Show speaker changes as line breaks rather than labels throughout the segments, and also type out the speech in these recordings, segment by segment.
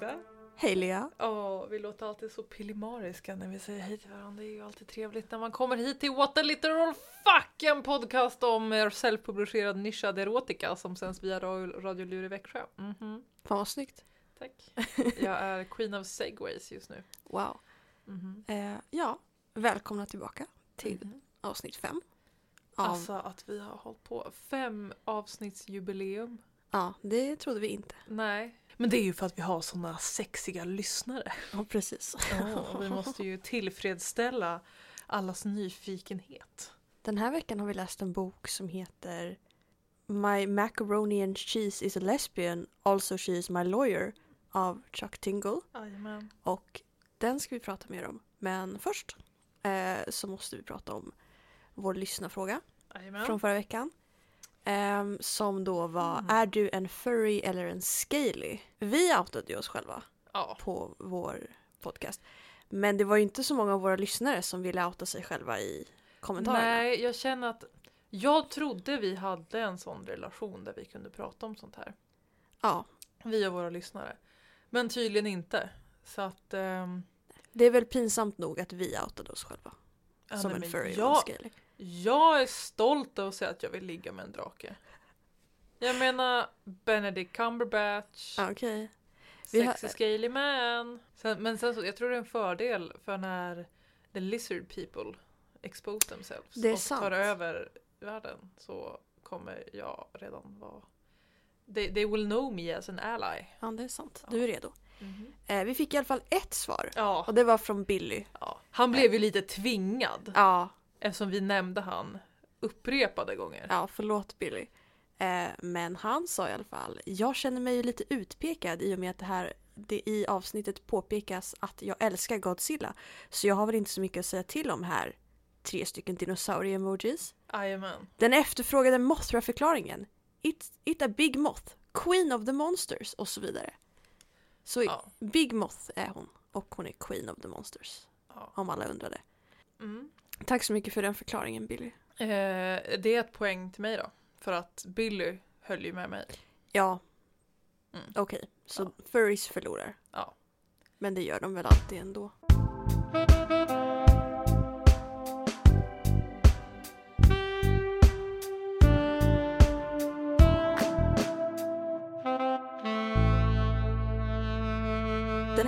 Magda!
Hej Lea!
Åh, vi låter alltid så pillemariska när vi säger hej till varandra. Det är ju alltid trevligt när man kommer hit till What a literal fuck! En podcast om er self-publicerad nischad erotika som sänds via Radio, Lur i Växjö. Mhm,
Fan vad snyggt.
Tack. Jag är queen of segways just nu.
Wow.
Mhm.
Eh, ja, välkomna tillbaka till
Mhm.
avsnitt fem. Av,
Alltså att vi har hållit på fem avsnittsjubileum.
Ja, det trodde vi inte.
Nej. Men det är ju för att vi har såna sexiga lyssnare.
Ja, precis.
och vi måste ju tillfredsställa allas nyfikenhet.
Den här veckan har vi läst en bok som heter My macaroni and cheese is a lesbian, also she is my lawyer av Chuck Tingle.
Jajamän.
Och den ska vi prata mer om. Men först eh, så måste vi prata om vår lyssnarfråga
Jajamän.
från förra veckan. Ehm, som då var,
Mm.
är du en furry eller en scaly? Vi outade ju oss själva
Ja.
på vår podcast. Men det var ju inte så många av våra lyssnare som ville outa sig själva i kommentarerna.
Nej, jag känner att jag trodde vi hade en sån relation där vi kunde prata om sånt här.
Ja,
Vi och våra lyssnare. Men tydligen inte. Så att... ehm,
det är väl pinsamt nog att vi outade oss själva.
ja,
som
nej,
en furry och en
jag,
scaly.
Jag är stolt över att säga att jag vill ligga med en drake. Jag menar Benedict Cumberbatch.
Okej. Vi har-
Sexy scaly man. Sen, men sen så, jag tror det är en fördel för när the lizard people expose themselves
Det är
och
sant.
tar över världen så kommer jag redan vara... They, they will know me as an ally.
Ja, det är sant. Du är redo. Eh, vi fick i alla fall ett svar.
Ja,
Och det var från Billy.
ja. Han blev ju lite tvingad
Ja,
eftersom vi nämnde han upprepade gånger.
ja förlåt Billy. Eh, men han sa i alla fall, jag känner mig lite utpekad i och med att det här det i avsnittet påpekas att jag älskar Godzilla. Så jag har väl inte så mycket att säga till om här. Tre stycken dinosaurie-emojis.
Jajamän.
Den efterfrågade Mothra-förklaringen. It, it a big moth, queen of the monsters och så vidare. Så
Ja.
Big Moth är hon och hon är queen of the monsters.
Ja.
Om alla undrade.
Mm.
Tack så mycket för den förklaringen Billy.
Eh, det är ett poäng till mig då. För att Billy höll ju med mig.
Ja.
Mm.
Okej, så
Ja.
furries förlorar.
Ja.
Men det gör de väl alltid ändå.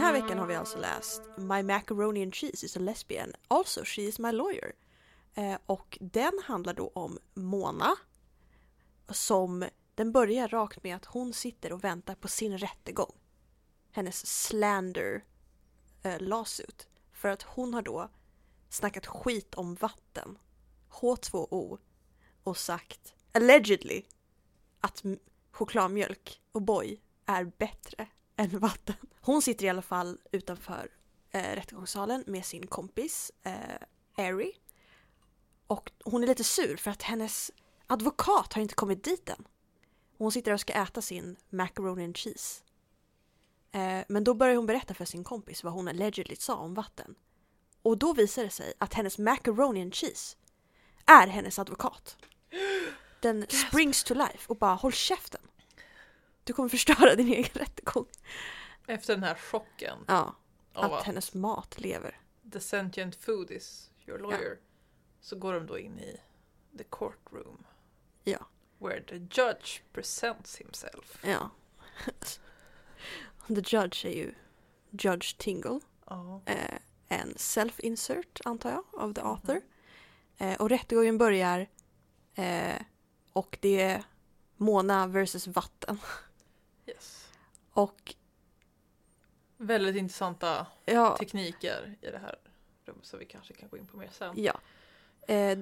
Här veckan har vi alltså läst My macaroni and cheese is a lesbian, also she is my lawyer. Eh, och den handlar då om Mona. Som, den börjar rakt med att hon sitter och väntar på sin rättegång. Hennes slander eh, lawsuit. För att hon har då snackat skit om vatten. H2O. Och sagt, allegedly, att chokladmjölk och boy är bättre än vatten. Hon sitter i alla fall utanför eh, rättegångssalen med sin kompis eh, Ari. Och hon är lite sur för att hennes advokat har inte kommit dit än. Hon sitter och ska äta sin macaroni and cheese. Eh, men då börjar hon berätta för sin kompis vad hon allegedly sa om vatten. Och då visar det sig att hennes macaroni and cheese är hennes advokat. Den springs to life och bara håll käften. Du kommer förstöra din egen rättegång.
Efter den här chocken
Ja, att
att
hennes mat lever.
the sentient food is your lawyer. Så går de då in i the courtroom.
Ja.
Where the judge presents himself.
Ja. The judge är ju Judge Tingle.
Ja.
Eh, en self-insert antar jag av the author. Eh, och rättegången börjar eh, och det är Mona versus vatten.
Yes.
Och
Väldigt intressanta
ja,
tekniker i det här rummet som vi kanske kan gå in på mer sen.
ja. Eh,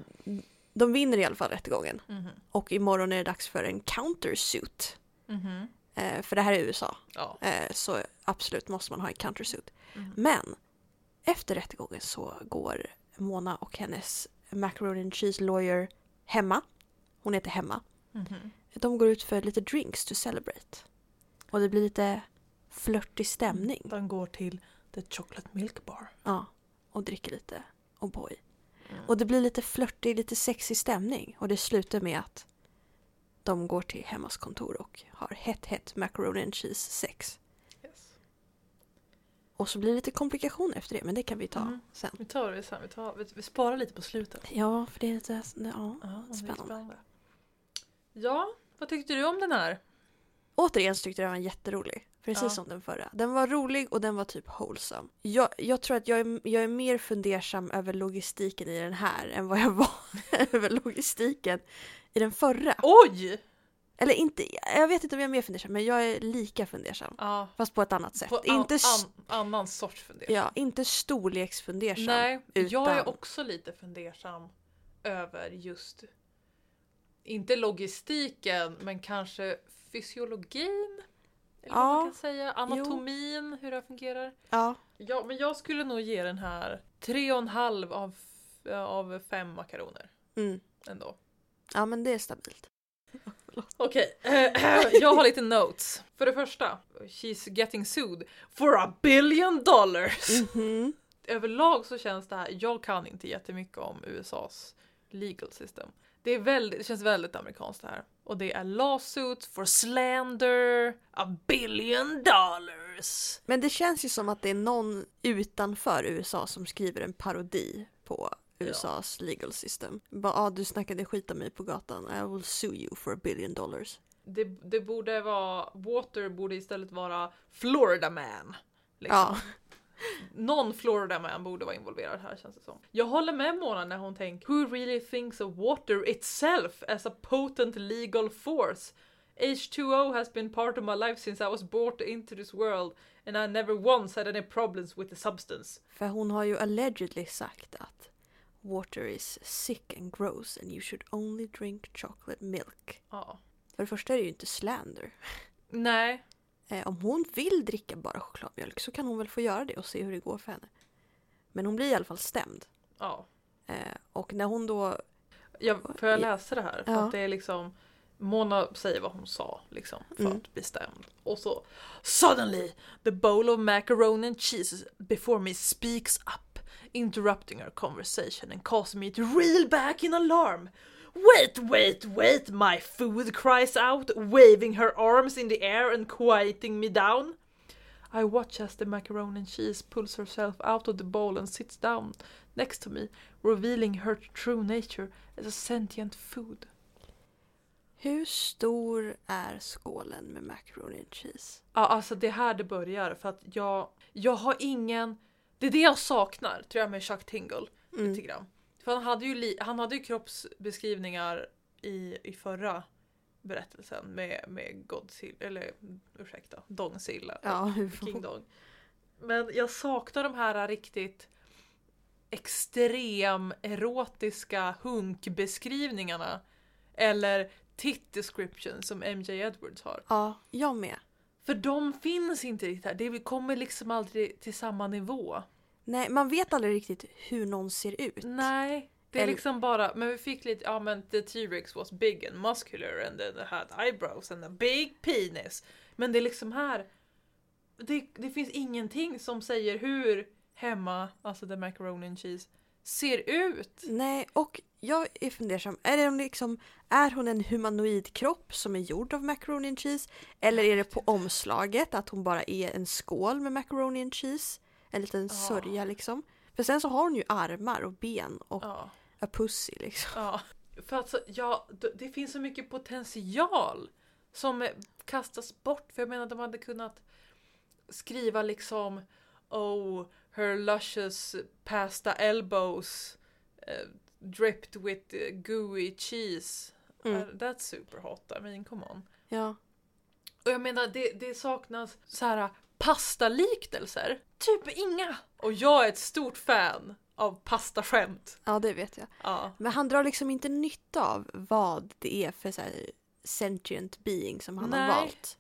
de vinner i alla fall rättegången.
Mhm.
Och imorgon är det dags för en countersuit.
Mhm.
Eh, för det här är USA.
Ja.
Eh, så absolut måste man ha en countersuit.
Mhm.
Men efter rättegången så går Mona och hennes macaroni and cheese lawyer hemma. Hon heter Hemma.
Mhm.
De går ut för lite drinks to celebrate. Och det blir lite flörtig stämning.
Den går till the chocolate milk bar.
Ja, och dricker lite O'boy.
Mm.
Och det blir lite flörtig, lite sexig stämning. Och det slutar med att de går till Hemmas kontor och har hett hett macaroni and cheese sex.
Yes.
och så blir det lite komplikationer efter det, men det kan vi ta
Mm.
sen.
Vi tar det sen, vi, tar, vi, vi sparar lite på slutet.
Ja, för det är lite... Ja.
Ja, det är
Spännande.
Ja, vad tyckte du om den här?
Återigen så tyckte jag den var jätterolig. Precis
Ja.
som den förra. Den var rolig och den var typ wholesome. Jag, jag tror att jag är, jag är mer fundersam över logistiken i den här än vad jag var över logistiken i den förra.
Oj!
Eller inte, jag vet inte om jag är mer fundersam, men jag är lika fundersam.
Ja,
Fast på ett annat sätt.
på an,
inte,
an, annan sorts fundering.
ja, inte storleksfundersam.
Nej, jag
utan-
är också lite fundersam över just inte logistiken, men kanske fysiologin. Eller vad
Ja,
man kan säga. Anatomin, hur det fungerar.
Ja,
Ja, men jag skulle nog ge den här tre och en halv av, f- av fem makaroner
mm.
ändå.
ja, men det är stabilt.
Okej, jag har lite notes. För det första, she's getting sued for a billion dollars.
Mhm.
Överlag så känns det här, jag kan inte jättemycket om USAs legal system. Det, är väldigt, det känns väldigt amerikanskt det här. Och det är lawsuit for slander, a billion dollars.
Men det känns ju som att det är någon utanför USA som skriver en parodi på USAs legal system. Bara, ah, du snackade skit om mig på gatan. I will sue you for a billion dollars.
Det, det borde vara, Water borde istället vara Florida man. Liksom.
Ja,
Någon Florida man borde vara involverad här känns det som. Jag håller med Mona när hon tänker Who really thinks of water itself as a potent legal force? H2O has been part of my life since I was brought into this world and I never once had any problems with the substance.
för hon har ju allegedly sagt att water is sick and gross and you should only drink chocolate milk.
Ja.
För det första är det ju inte slander.
Nej.
Eh, om hon vill dricka bara chokladmjölk så kan hon väl få göra det och se hur det går för henne. Men hon blir i alla fall stämd.
Ja.
Eh, och när hon då...
Jag, får jag läsa det här? För
Ja.
att det är liksom Mona säger vad hon sa liksom för
Mm.
att bli stämd. Och så Suddenly the bowl of macaroni and cheese before me speaks up interrupting our conversation and causing me to reel back in alarm. Wait, wait, wait, my food cries out, waving her arms in the air and quieting me down. I watch as the macaroni and cheese pulls herself out of the bowl and sits down next to me, revealing her true nature as a sentient food.
Hur stor är skålen med macaroni and cheese?
Ja, alltså det är här det börjar för att jag, jag har ingen... Det är det jag saknar tror jag med Chuck Tingle
Mm.
lite grann. För han hade ju, li, han hade ju kroppsbeskrivningar i, i förra berättelsen med, med Godzilla, eller ursäkta, Dongzilla.
Ja,
King Dong. Men jag saknar de här riktigt extrem erotiska hunkbeskrivningarna. Eller tit description som MJ Edwards har.
Ja, jag med.
För de finns inte riktigt här. Det kommer liksom aldrig till samma nivå.
Nej, man vet aldrig riktigt hur någon ser ut.
Nej. Det är
Eller-
liksom bara, men vi fick lite, ja men the T-Rex was big and muscular and then had eyebrows and a big penis. Men det är liksom här, det, det finns ingenting som säger hur hemma, alltså the macaroni and cheese, ser ut.
Nej, och jag är fundersam. Är, det liksom, är hon en humanoid kropp som är gjord av macaroni and cheese? Eller är det på omslaget att hon bara är en skål med macaroni and cheese? En liten
Ja.
sörja liksom. För sen så har hon ju armar och ben och
Ja.
a pussy liksom.
Ja, för att så, ja, det finns så mycket potential som eh, kastas bort. För jag menar, de hade kunnat skriva liksom Oh, her luscious pasta elbows eh, dripped with eh, gooey cheese.
Mm.
Uh, that's super hot, I mean come on.
Ja.
Och jag menar, det, det saknas så här pastaliknelser. Typ inga! Och jag är ett stort fan av pastaskämt.
ja, det vet jag.
Ja.
Men han drar liksom inte nytta av vad det är för så här sentient being som han
Nej.
har valt.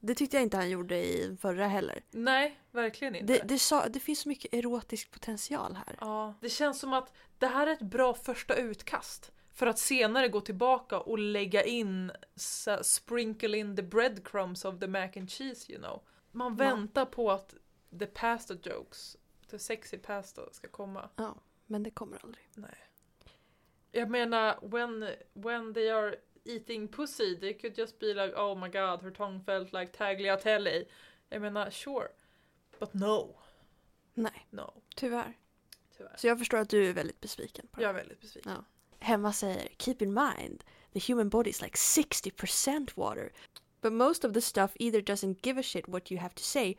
Det tyckte jag inte han gjorde i förra heller.
Nej, verkligen inte.
Det, det, sa, det finns så mycket erotisk potential här.
Ja, det känns som att det här är ett bra första utkast. För att senare gå tillbaka och lägga in, sprinkle in the breadcrumbs of the mac and cheese you know. Man väntar på att the pasta jokes, the sexy pasta ska komma.
Ja, men det kommer aldrig.
Nej. Jag menar, when, when they are eating pussy, they could just be like oh my god, her tongue felt like tagliatelle. Jag menar, sure. But no.
Nej,
No,
tyvärr.
tyvärr.
Så jag förstår att du är väldigt besviken på det.
Jag är väldigt besviken.
Ja. Hemma säger Keep in mind the human body is like 60% water. But most of the stuff either doesn't give a shit what you have to say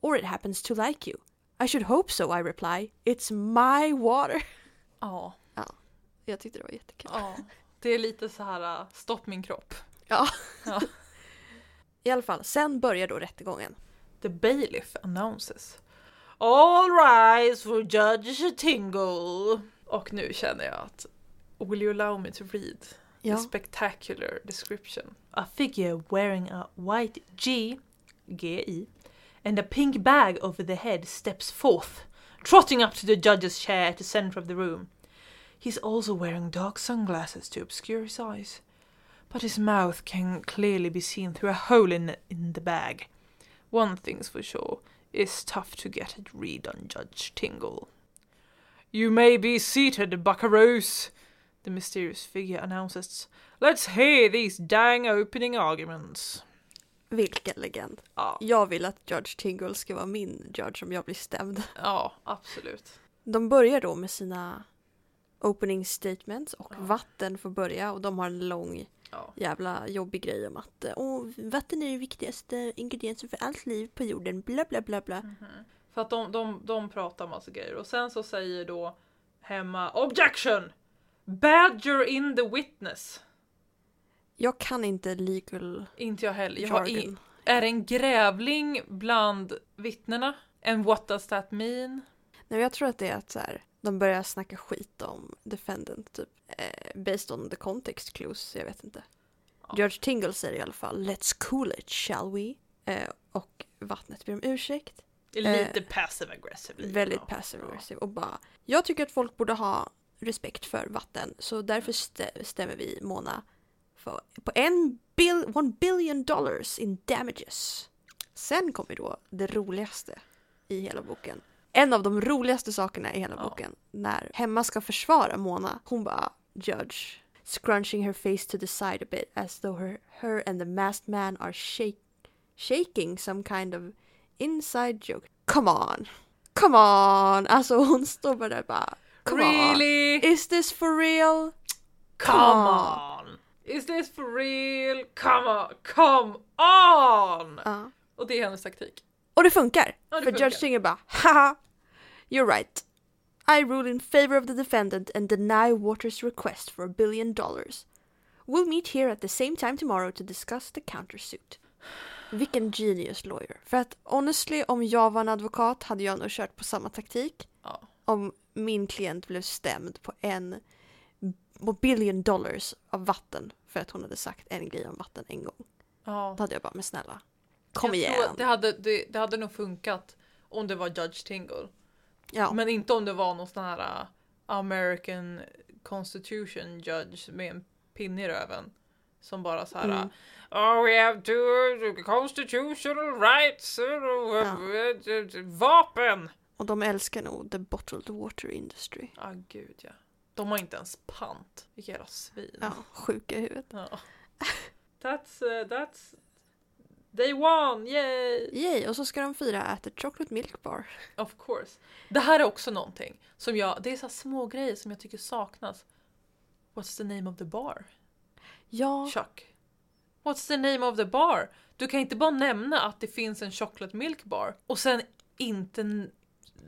or it happens to like you. I should hope so, I reply. It's my water.
Ja,
Jag tyckte det var jättekul.
ja. Det är lite så här, uh, stopp min kropp.
Ja.
Ja.
I alla fall, sen börjar då rättegången.
The bailiff announces. All rise for Judge Tingle. Och nu känner jag att Will you allow me to read
Ja.
spectacular description? A figure wearing a white G, G-I, and a pink bag over the head steps forth, trotting up to the judge's chair at the center of the room. He's also wearing dark sunglasses to obscure his eyes, but his mouth can clearly be seen through a hole in, in the bag. One thing's for sure, it's tough to get a read on Judge Tingle. You may be seated, buckaroos, the mysterious figure announces. Let's hear these dang opening arguments.
Vilken legend.
Ja,
Jag vill att Judge Tingle ska vara min judge om jag blir stämd.
ja absolut.
De börjar då med sina opening statements och
Ja.
vatten får börja och de har en lång
Ja.
jävla jobbig grej om att Åh, vatten är den viktigaste ingrediensen för allt liv på jorden, bla bla bla bla.
För att de, de, de pratar massa grejer och sen så säger då hemma Objection! Badger in the witness.
Jag kan inte legal
Inte jag heller. Jag har i,
jargon.
är en grävling bland vittnena? And what does that mean?
Nej, jag tror att det är att så här, de börjar snacka skit om defendant typ. Eh, based on the context clues, jag vet inte.
Ja.
Judge Tingle säger i alla fall Let's cool it, shall we? Eh, och vattnet ber om ursäkt.
Lite passive aggressive.
Väldigt
ja.
passive aggressive och bara Jag tycker att folk borde ha respekt för vatten så därför stä- stämmer vi Mona för, på en bill, one billion dollars in damages. Sen kommer då det roligaste i hela boken. En av de roligaste sakerna i hela boken. När Hemma ska försvara Mona. Hon bara judge. Scrunching her face to the side a bit as though her, her and the masked man are shake, shaking some kind of inside joke. Come on! Come on! Alltså hon står bara där bara Come on!
really?
Is this for real?
Come on! Is this for real? Come on! Come on!
Ja.
Och det är hennes taktik.
Och det funkar!
Ja, det
för
funkar.
Judge Singer bara haha! You're right. I rule in favor of the defendant and deny Waters' request for a billion dollars. We'll meet here at the same time tomorrow to discuss the countersuit. Vilken genius lawyer. För att honestly, om jag var en advokat hade jag nog kört på samma taktik.
Ja.
Om min klient blev stämd på en på billion dollars av vatten för att hon hade sagt en grej om vatten en gång.
ja.
Då hade jag bara, men snälla. Kom
jag
igen.
Det, hade, det, det hade nog funkat om det var Judge Tingle.
Ja.
Men inte om det var någon sån här uh, American Constitution Judge med en pinne i röven. Som bara så här.
Mm.
Oh, we have to uh, constitutional rights. uh, Vapen!
Och de älskar nog the bottled water industry.
Ja, ah, gud ja. De har inte ens pant. Vilka jävla svin.
Ja, sjuka i huvudet.
Ja. That's, uh, that's... They won, yay!
Yay! Och så ska de fira at a chocolate milk bar.
Of course. Det här är också någonting som jag, det är så små grejer som jag tycker saknas. What's the name of the bar?
Ja,
Chuck. What's the name of the bar? Du kan inte bara nämna att det finns en chocolate milk bar och sen inte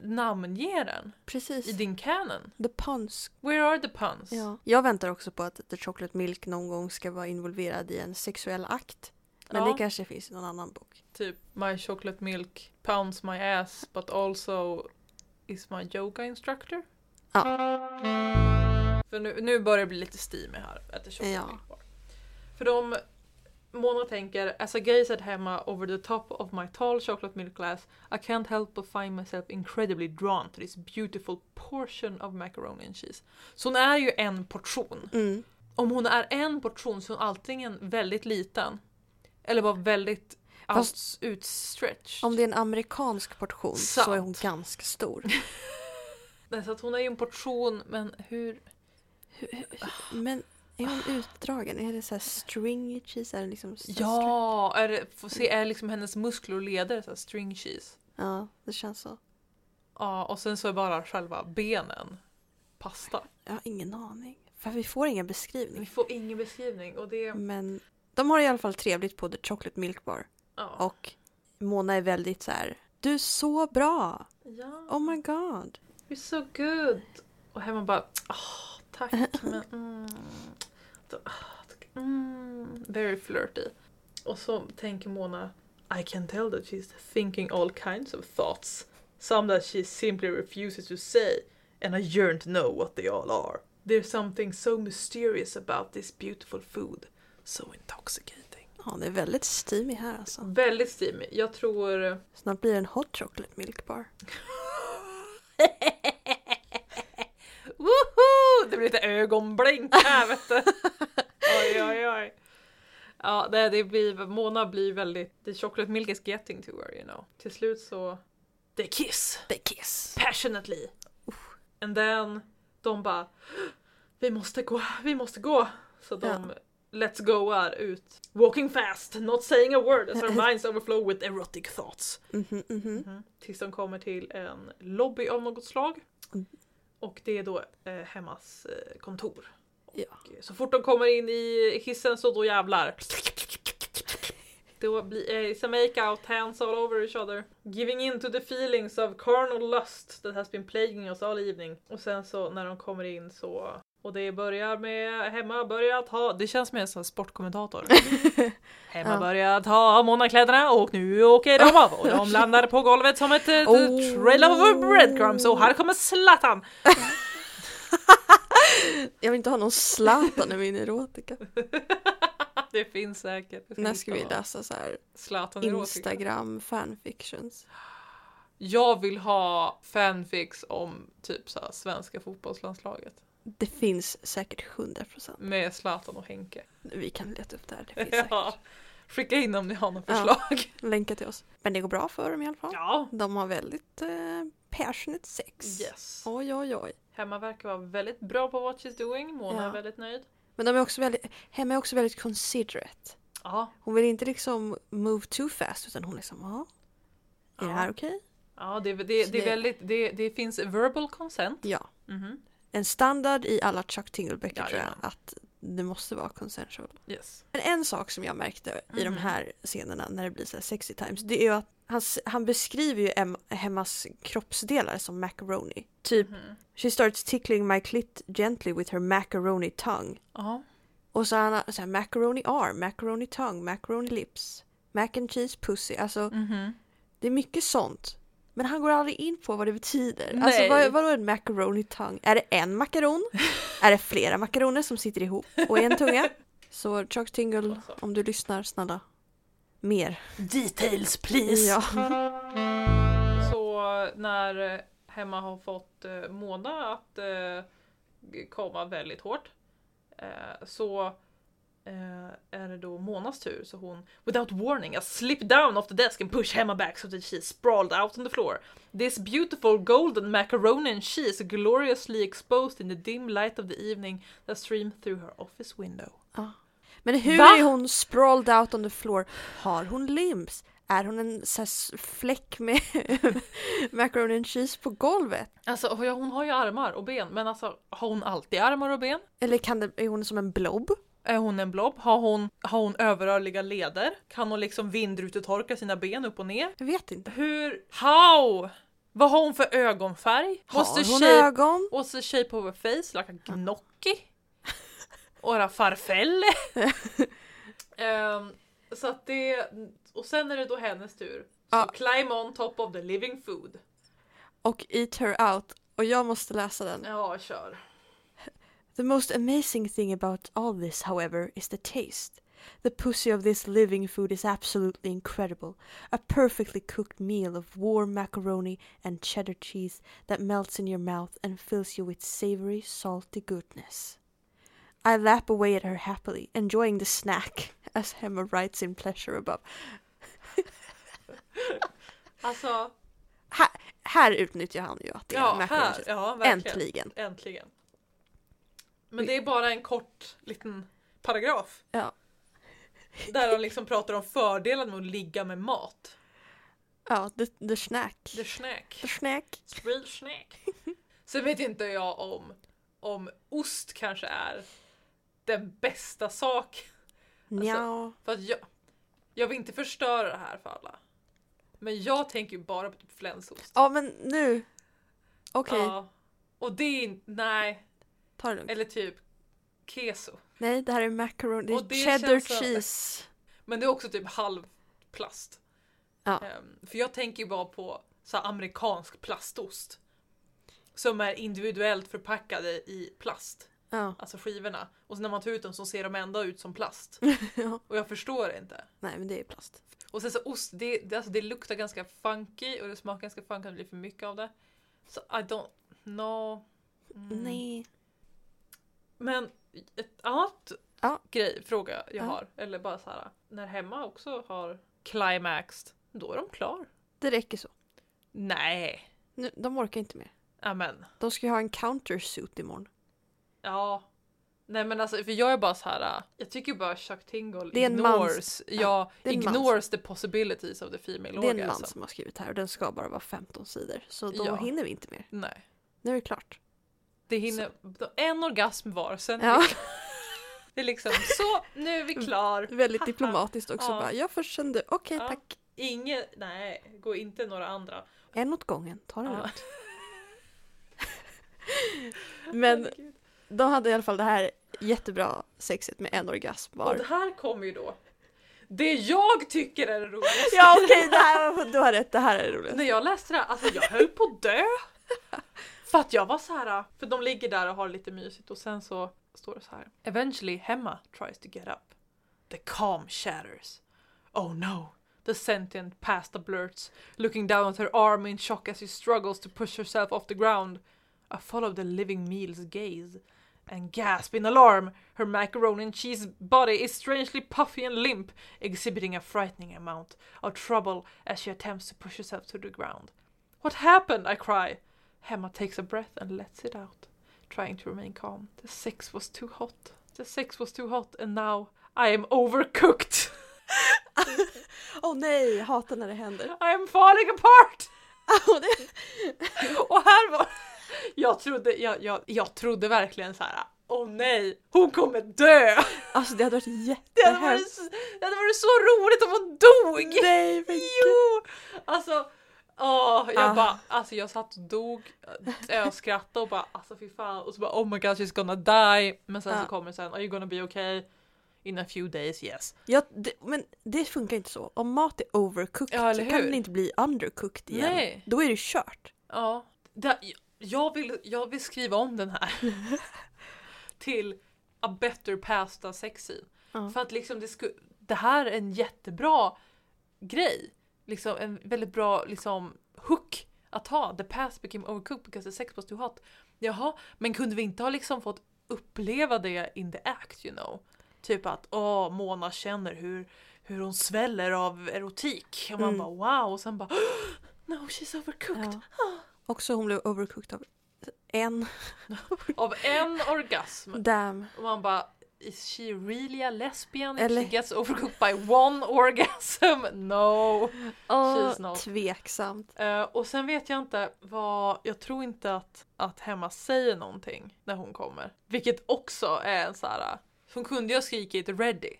namnge den
precis.
i din canon.
The puns.
Where are the puns?
Ja. Jag väntar också på att the chocolate milk någon gång ska vara involverad i en sexuell akt. Men
Ja.
det kanske finns i någon annan bok.
Typ My chocolate milk pounds my ass but also is my yoga instructor.
Ja.
För nu, nu börjar det bli lite steamy här. At the chocolate
Ja.
milk bar. För de Mona tänker As I gaze at Hemma over the top of my tall chocolate milk glass I can't help but find myself incredibly drawn to this beautiful portion of macaroni and cheese. Så hon är ju en portion.
Mm.
Om hon är en portion så är hon antingen väldigt liten eller bara väldigt
Fast-
out, utstretched.
Om det är en amerikansk portion så är
Sant.
hon ganska stor.
Nej, så att hon är ju en portion men hur...
Hur- hur- Men är hon utdragen? Är det så här stringy cheese? Är det liksom
Ja, är det, får se, är liksom hennes muskler och leder så här string cheese?
string- Ja, det känns så.
Ja, och sen så är bara själva benen pasta.
Jag har ingen aning. För vi får ingen
Vi
beskrivning.
får ingen beskrivning och det...
Men de har i alla fall trevligt på The Chocolate Milk Bar.
Ja.
Och Mona är väldigt så här. Du är så bra!
ja.
Oh my god!
You're so good! Och hemma bara åh, tack men mm, mm, Very flirty. Och så tänker Mona I can tell that she's thinking all kinds of thoughts. Some that she simply refuses to say. And I yearn to know what they all are. There's something so mysterious about this beautiful food. So intoxicating.
Ja, det är väldigt steamy här alltså.
Väldigt steamy. Jag tror...
Snart blir det en hot chocolate milk bar.
Woho! Det blir lite ögonblink här vet du. Oj oj oj. Ja, det, det blir, Mona blir väldigt, the chocolate milk is getting to her you know. Till slut så, they kiss
The kiss!
passionately. And then de bara, vi måste gå, vi måste gå. Så de let's goar ut. Walking fast, not saying a word as our minds overflow with erotic thoughts.
Mhm, mhm.
Mhm. Tills de kommer till en lobby av något slag. Och det är då eh, hemmas eh, kontor.
Ja.
Eh, så fort de kommer in i hissen så då jävlar. Då blir it's a make out, hands all over each other. Giving in to the feelings of carnal lust that has been plaguing us all evening. Och sen så när de kommer in så och det börjar med Hemma börjar ta, det känns som en sportkommentator. Hemma
Ja.
börjar ta månakläderna och nu åker de av och de landar på golvet som ett oh. Trail of breadcrumbs och här kommer Zlatan!
Jag vill inte ha någon Zlatan i min erotika.
det finns säkert. Det
När ska vi läsa så här. Instagram fanfictions?
Jag vill ha fanfics om typ så svenska fotbollslandslaget.
Det finns säkert 100%.
Med Zlatan och Henke.
Vi kan leta upp det här, det finns säkert.
Ja. Skicka in om ni har något
Ja.
förslag.
Länka till oss. Men det går bra för dem i alla fall.
Ja.
De har väldigt eh, passionate sex.
Yes.
Oj, oj, oj.
Hemma verkar vara väldigt bra på what she's doing. Mona
Ja.
är väldigt nöjd.
Men de är också väldigt, Hemma är också väldigt considerate.
Ja.
Hon vill inte liksom move too fast utan hon liksom, ja. Är det
Ja.
här okej?
Ja, det, det,
Så
det är
det-
väldigt, det, det finns verbal consent.
Ja.
Mhm.
En standard i alla Chuck Tingle-böcker tror jag
Jajamän.
att det måste vara consensual.
Yes.
Men en sak som jag märkte i de
Mhm.
här scenerna när det blir så sexy times, det är ju att han, han beskriver ju em, Hemmas kroppsdelar som macaroni. Typ,
Mhm.
she starts tickling my clit gently with her macaroni tongue.
Ja.
Och så han har så här, macaroni arm, macaroni tongue, macaroni lips, mac and cheese pussy. Alltså
Mhm.
det är mycket sånt. Men han går aldrig in på vad det betyder.
Nej.
Alltså vad, vadå en macaroni tongue? Är det en makaron? är det flera makaroner som sitter ihop och en tunga? Så Chuck Tingle,
Alltså.
om du lyssnar, snälla. Mer.
Details please!
Ja.
Så när eh, Hemma har fått eh, Mona att eh, komma väldigt hårt så eh, är det då Monas tur så hon without warning I slip down off the desk and push Hemma back so that she's sprawled out on the floor. This beautiful golden macaroni and cheese gloriously exposed in the dim light of the evening that streamed through her office window.
Men hur
Va?
är hon sprawled out on the floor? Har hon limbs? Är hon en så fläck med macaroni and cheese på golvet?
Alltså hon har ju armar och ben men alltså har hon alltid armar och ben?
Eller kan det, är hon som en blob?
Är hon en blob? Har hon, har hon överrörliga leder? Kan hon liksom vindrutetorka sina ben upp och ner?
Jag vet inte.
Hur? How? Vad har hon för ögonfärg?
Har
What's
hon
shape,
ögon?
what's the shape of her face? Like a gnocchi? Ora farfelle? Ehm, så att det... Och sen är det då hennes tur. Så
Ja.
climb on top of the living food.
Och eat her out. Och jag måste läsa den.
Ja, kör.
The most amazing thing about all this, however, is the taste. The pussy of this living food is absolutely incredible. A perfectly cooked meal of warm macaroni and cheddar cheese that melts in your mouth and fills you with savory, salty goodness. I lap away at her happily, enjoying the snack, as Emma writes in pleasure above.
Alltså,
Här, här utnyttjar han ju att det är
ja,
macaroni
här. Ja.
Äntligen.
Äntligen. Men det är bara en kort liten paragraf.
Ja.
Där de liksom pratar om fördelen med att ligga med mat.
Ja, the, the snack.
The snack.
The snack.
Real snack. Sen vet inte jag om, om ost kanske är den bästa sak.
Nja.
För att jag, jag vill inte förstöra det här för alla. Men jag tänker ju bara på typ flänsost.
Ja, men nu. Okej,
Ja. Och det är inte, nej.
Ta det lugnt.
Eller typ keso.
Nej, det här är macaroni. Det är
det
cheddar
känns
cheese.
Men det är också typ halvplast.
Ja.
Ehm, för jag tänker ju bara på så amerikansk plastost. Som är individuellt förpackade i plast.
Ja.
Alltså skivorna. Och så när man tar ut dem så ser de ändå ut som plast.
ja.
Och jag förstår inte.
Nej, men det är plast.
Och sen så ost, det, det, alltså det luktar ganska funky och det smakar ganska funky om det blir för mycket av det. Så I don't know. Mm.
Nej.
Men ett annat
Ja.
grej, fråga jag
Ja.
har, eller bara så här, när hemma också har climaxed, då är de klar.
Det räcker så.
Nej,
Nu, de orkar inte mer.
amen.
De ska ju ha en countersuit imorgon.
Ja. Nej men alltså, för jag är bara så här. jag tycker bara Chuck Tingle
Det är
ignores, ja,
det är en
ignores the possibilities of the female
Det är en
orgasm.
man som har skrivit här och den ska bara vara 15 sidor. Så då
Ja.
hinner vi inte mer.
Nej.
Nu är det klart.
Det hinner, en orgasm var, sen
Ja.
det är liksom så, nu är vi klar.
Väldigt diplomatiskt också.
Ja.
Bara, jag först kände, okej
Ja.
tack.
Inget, nej, gå inte några andra.
En åt gången, ta det
Ja.
lugnt. Men
Herregud.
de hade i alla fall det här jättebra sexet med en orgasm
Och
var.
det här kommer ju då. Det jag tycker är det roligaste.
Ja okej, det här, du har rätt, det här är roligt.
När jag läste det här, alltså jag höll på att dö. För att jag var så här, för de ligger där och har lite mysigt och sen så står det så här. Eventually Hemma tries to get up. The calm shatters. Oh no. The sentient pasta blurts, looking down at her arm in shock as she struggles to push herself off the ground. I follow the living meal's gaze and gasp in alarm. Her macaroni and cheese body is strangely puffy and limp, exhibiting a frightening amount of trouble as she attempts to push herself to the ground. What happened? I cry. Hemma takes a breath and lets it out, trying to remain calm. The sex was too hot. The sex was too hot, and now I am overcooked.
Åh nej, jag hatar när det händer.
I am falling apart! Och här var... Jag trodde, jag, jag, jag trodde verkligen så här. Åh nej, hon kommer dö!
Alltså det hade varit
Det hade, varit,
jättehemskt.
det hade varit så roligt om hon dog!
Nej men
Jo! Alltså, åh, jag
Ah.
bara, alltså jag satt och dog, jag skrattade och bara alltså fy fan och så bara oh my god she's gonna die men sen
Ja.
så kommer det sen are you gonna be okay? In a few days yes.
Ja, det, men det funkar inte så. Om mat är overcooked
Ja,
så kan den inte bli undercooked igen.
Nej.
Då är det kört.
Ja, det, jag, vill, jag vill skriva om den här till a better pasta sex scene.
Ja.
För att liksom det, sku, det här är en jättebra grej. Liksom en väldigt bra liksom hook att ha. The past became overcooked because the sex was too hot. Jaha, men kunde vi inte ha liksom fått uppleva det in the act you know? Typ att åh, Mona känner hur, hur hon sväller av erotik. Och man
Mm.
bara wow och sen bara no she's overcooked.
Ja. Också hon blev overcooked av en.
Av en orgasm.
Damn.
Och man bara Is she really a lesbian if
Eller-
she gets overcooked by one orgasm? No!
Åh,
She's not.
tveksamt.
Eh, och sen vet jag inte vad, jag tror inte att, att Hemma säger någonting när hon kommer. Vilket också är en så här. hon kunde ju ha skrikit ready.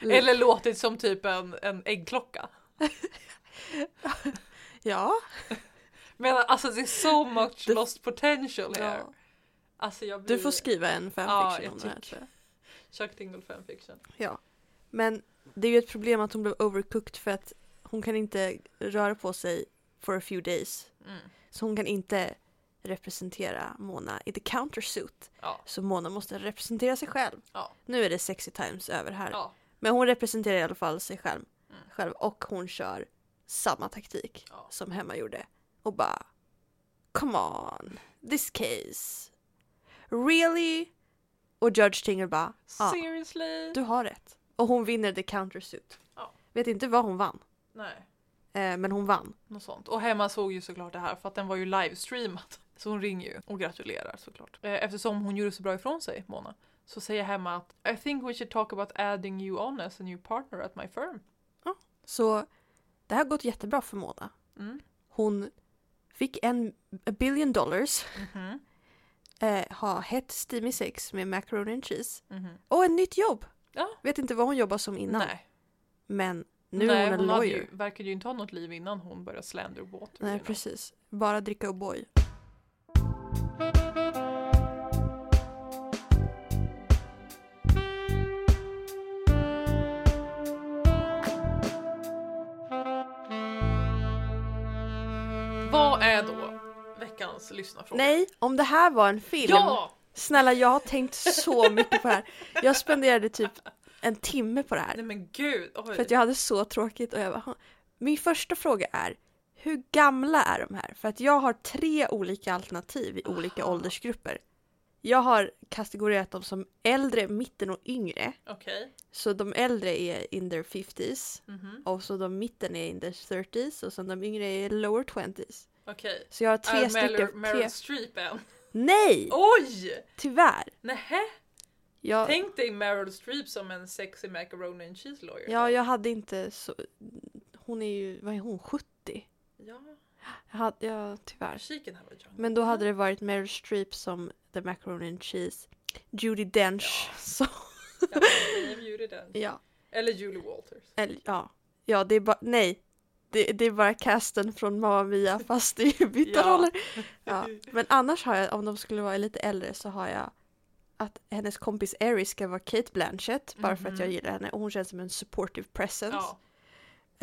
Eller låtit som typ en, en äggklocka.
Ja.
Men alltså det är so much lost potential here.
ja.
Alltså jag blir...
Du får skriva en
Ja,
fanfiction
jag
om det här tror jag.
Chuck Tingle fanfiction.
Ja. Men det är ju ett problem att hon blev overcooked för att hon kan inte röra på sig for a few days.
Mm.
Så hon kan inte representera Mona i the countersuit.
Ja.
Så Mona måste representera sig själv.
Ja.
Nu är det sexy times över här.
Ja.
Men hon representerar i alla fall sig själv.
Mm.
själv och hon kör samma taktik
Ja.
som Hemma gjorde. Och bara Come on, this case. Really? Och Judge Tingle bara Ja,
Seriously?
du har rätt. Och hon vinner the countersuit.
Ja.
Vet inte vad hon vann.
Nej.
Eh, men hon vann.
Något sånt. Och hemma såg ju såklart det här för att den var ju livestreamad. Så hon ringer ju och gratulerar såklart. Eh, Eftersom hon gjorde så bra ifrån sig, Mona, så säger hemma att I think we should talk about adding you on as a new partner at my firm.
Så det här har gått jättebra för Mona.
Mm.
Hon fick en billion dollars,
Mhm.
Eh, har hett Steamy Sex med macaroni and cheese
Mhm.
och ett nytt jobb.
Ja.
Vet inte vad hon jobbar som innan,
Nej,
men nu
Nej
är hon en
hon
lawyer.
ju, verkade ju inte ha något liv innan hon började slander water.
Nej, precis. Bara dricka O'boy.
Lyssnarfråga?
Nej, om det här var en film.
Ja!
Snälla, jag har tänkt så mycket på det här. Jag spenderade typ en timme på det här.
Nej men gud, oj.
För att jag hade så tråkigt och jag bara. Min första fråga är, hur gamla är de här? För att jag har tre olika alternativ i olika
Aha.
åldersgrupper. Jag har kategorerat dem som äldre, mitten och yngre.
Okej.
Så de äldre är in their 50s
Mhm.
och så de mitten är in their 30s och så de yngre är lower 20s.
Okej.
Så jag har tre
Är Meryl,
stycken.
Meryl
Tre...
Streep än?
Nej!
Oj!
Tyvärr!
Nähä?
Jag,
Tänk dig Meryl Streep som en sexy macaroni and cheese lawyer.
ja, jag hade inte så... Hon är ju, vad är hon, 70?
Ja,
Jag hade, ja, tyvärr. Men då hade det varit Meryl Streep som The Macaroni and Cheese. Judy Dench som...
Ja, det är Judy den.
Ja.
Eller Julie Walters.
Eller, ja. Ja, det är bara... Nej. Det, det är bara casten från Mamma Mia fast det är byta
Ja.
roller. Ja. Men annars har jag, om de skulle vara lite äldre så har jag att hennes kompis Erie ska vara Kate Blanchett bara för att jag
Mhm.
gillar henne och hon känns som en supportive presence.
Ja.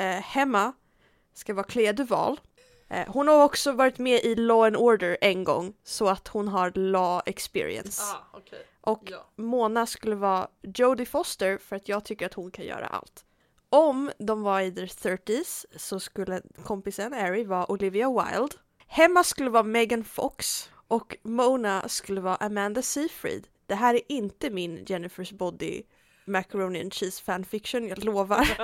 Eh, Hemma ska vara Clea Duval. Eh, hon har också varit med i Law and Order en gång så att hon har law experience.
Ah, okej.
Och
Ja.
Mona skulle vara Jodie Foster för att jag tycker att hon kan göra allt. Om de var i their 30s så skulle kompisen Ari vara Olivia Wilde. Hemma skulle vara Megan Fox och Mona skulle vara Amanda Seyfried. Det här är inte min Jennifer's Body Macaroni and Cheese fanfiction, jag lovar.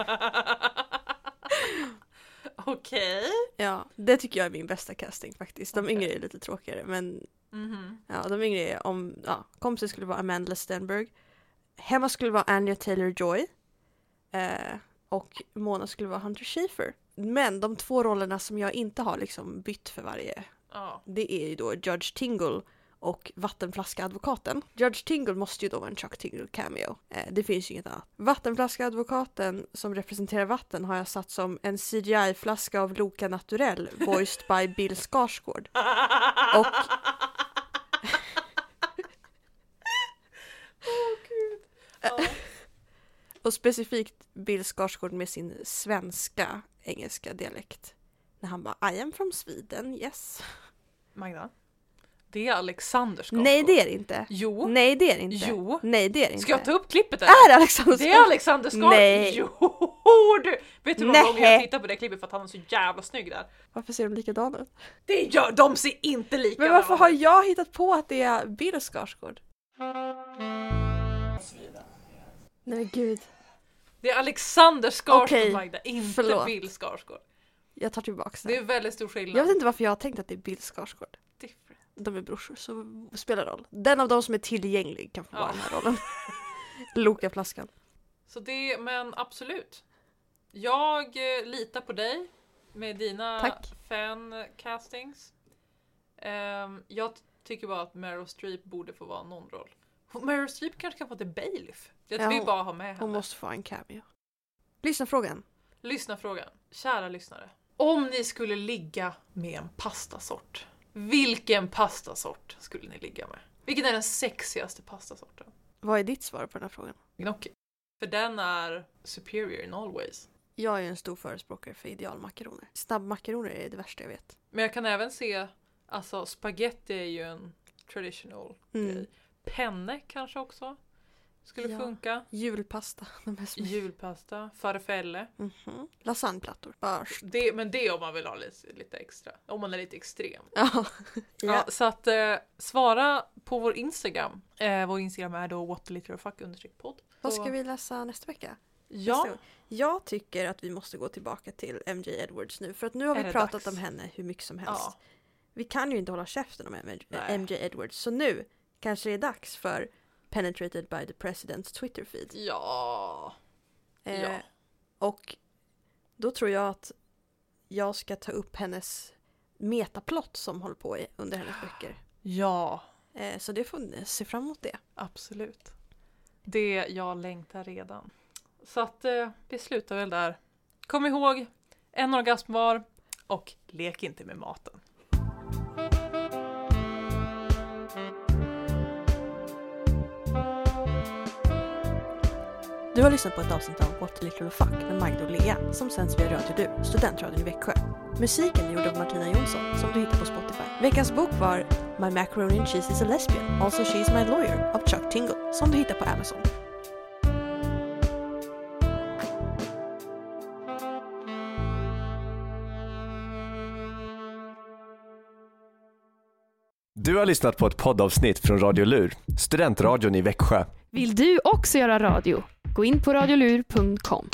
Okej.
Ja, det tycker jag är min bästa casting faktiskt. De yngre är lite tråkigare men
Mhm.
Ja, de yngre är om, ja, kompisen skulle vara Amanda Stenberg. Hemma skulle vara Anya Taylor-Joy. Eh, och Mona skulle vara Hunter Schafer. Men de två rollerna som jag inte har liksom bytt för varje,
Ja.
det är ju då Judge Tingle och Vattenflaska-advokaten. Judge Tingle måste ju då vara en Chuck Tingle cameo. Eh, det finns ju inget annat. Vattenflaska-advokaten som representerar vatten har jag satt som en CGI-flaska av Loka Naturell voiced by Bill Skarsgård. Och
Åh gud. Ja.
Och specifikt Bill Skarsgård med sin svenska engelska dialekt. När han bara I am from Sweden, yes.
Magda. Det är Alexander Skarsgård.
Nej det är det inte.
Jo.
Nej det är det inte.
Jo.
Nej det är det inte.
Ska jag ta upp klippet
Är det Alexander
Det är
Skarsgård?
Alexander Skarsgård!
Nej.
Jo du! Vet du hur många gånger jag tittar på det klippet för att han är så jävla snygg där?
Varför ser de likadana ut?
Det gör de ser inte lika
Men varför har jag hittat på att det är Bill Skarsgård? Nej gud.
Det är Alexander Skarsgård
Okej,
Magda, inte
förlåt.
Bill Skarsgård.
Jag tar tillbaks
Det
det.
är väldigt stor skillnad.
Jag vet inte varför jag har tänkt att det är Bill Skarsgård.
Different.
De är brorsor, så spelar roll. Den av dem som är tillgänglig kan få vara
Ja.
den här rollen. Loka-flaskan.
Så det, men absolut. Jag eh, litar på dig med dina
Tack.
fan-castings. Ehm, jag t- tycker bara att Meryl Streep borde få vara någon roll. Hon- Meryl Streep kanske kan få till Bailiff. Jag
Ja,
vill
hon-
bara ha med henne.
Hon måste få en cameo. Lyssna frågan.
Lyssna frågan. Kära lyssnare. Om ni skulle ligga med en pastasort. Vilken pastasort skulle ni ligga med? Vilken är den sexigaste pastasorten?
Vad är ditt svar på den här frågan?
Gnocchi. För den är superior in all ways.
Jag är en stor förespråkare för idealmakaroner. Snabbmakaroner är det värsta jag vet.
Men jag kan även se, alltså spaghetti är ju en traditional
Mm.
grej. Penne kanske också skulle
Ja.
funka.
Julpasta.
Julpasta, farfelle.
Mhm. Lasagneplattor. Bara...
Det, men det om man vill ha lite, lite extra. Om man är lite extrem.
Ja.
Ja, så att eh, svara på vår Instagram. Eh, vår Instagram är då whatliterafuck understreck podd.
Vad ska vi läsa nästa vecka?
Ja?
Jag tycker att vi måste gå tillbaka till MJ Edwards nu. För att nu har
Är
vi pratat
dags?
om henne hur mycket som helst.
ja.
Vi kan ju inte hålla käften om MJ,
Nej.
MJ Edwards. Så nu kanske det är dags för Penetrated by the President's Twitter-feed.
Ja.
Eh,
ja.
Och då tror jag att jag ska ta upp hennes metaplott som håller på i under hennes böcker.
Ja,
Eh, så det får ni se fram emot det.
absolut. Det jag längtar redan. Så att eh, vi slutar väl där. Kom ihåg, en orgasm var och lek inte med maten.
Du har lyssnat på ett avsnitt av What a Little Fuck med Magda och Lea som sänds via Radio Du, studentradion i Växjö. Musiken är gjord av Martina Jonsson som du hittar på Spotify. Veckans bok var My Macaroni and Cheese is a Lesbian, Also She's My Lawyer av Chuck Tingle som du hittar på Amazon.
Du har lyssnat på ett poddavsnitt från Radio Lur, studentradion i Växjö.
Vill du också göra radio? Gå in på radiolur.com.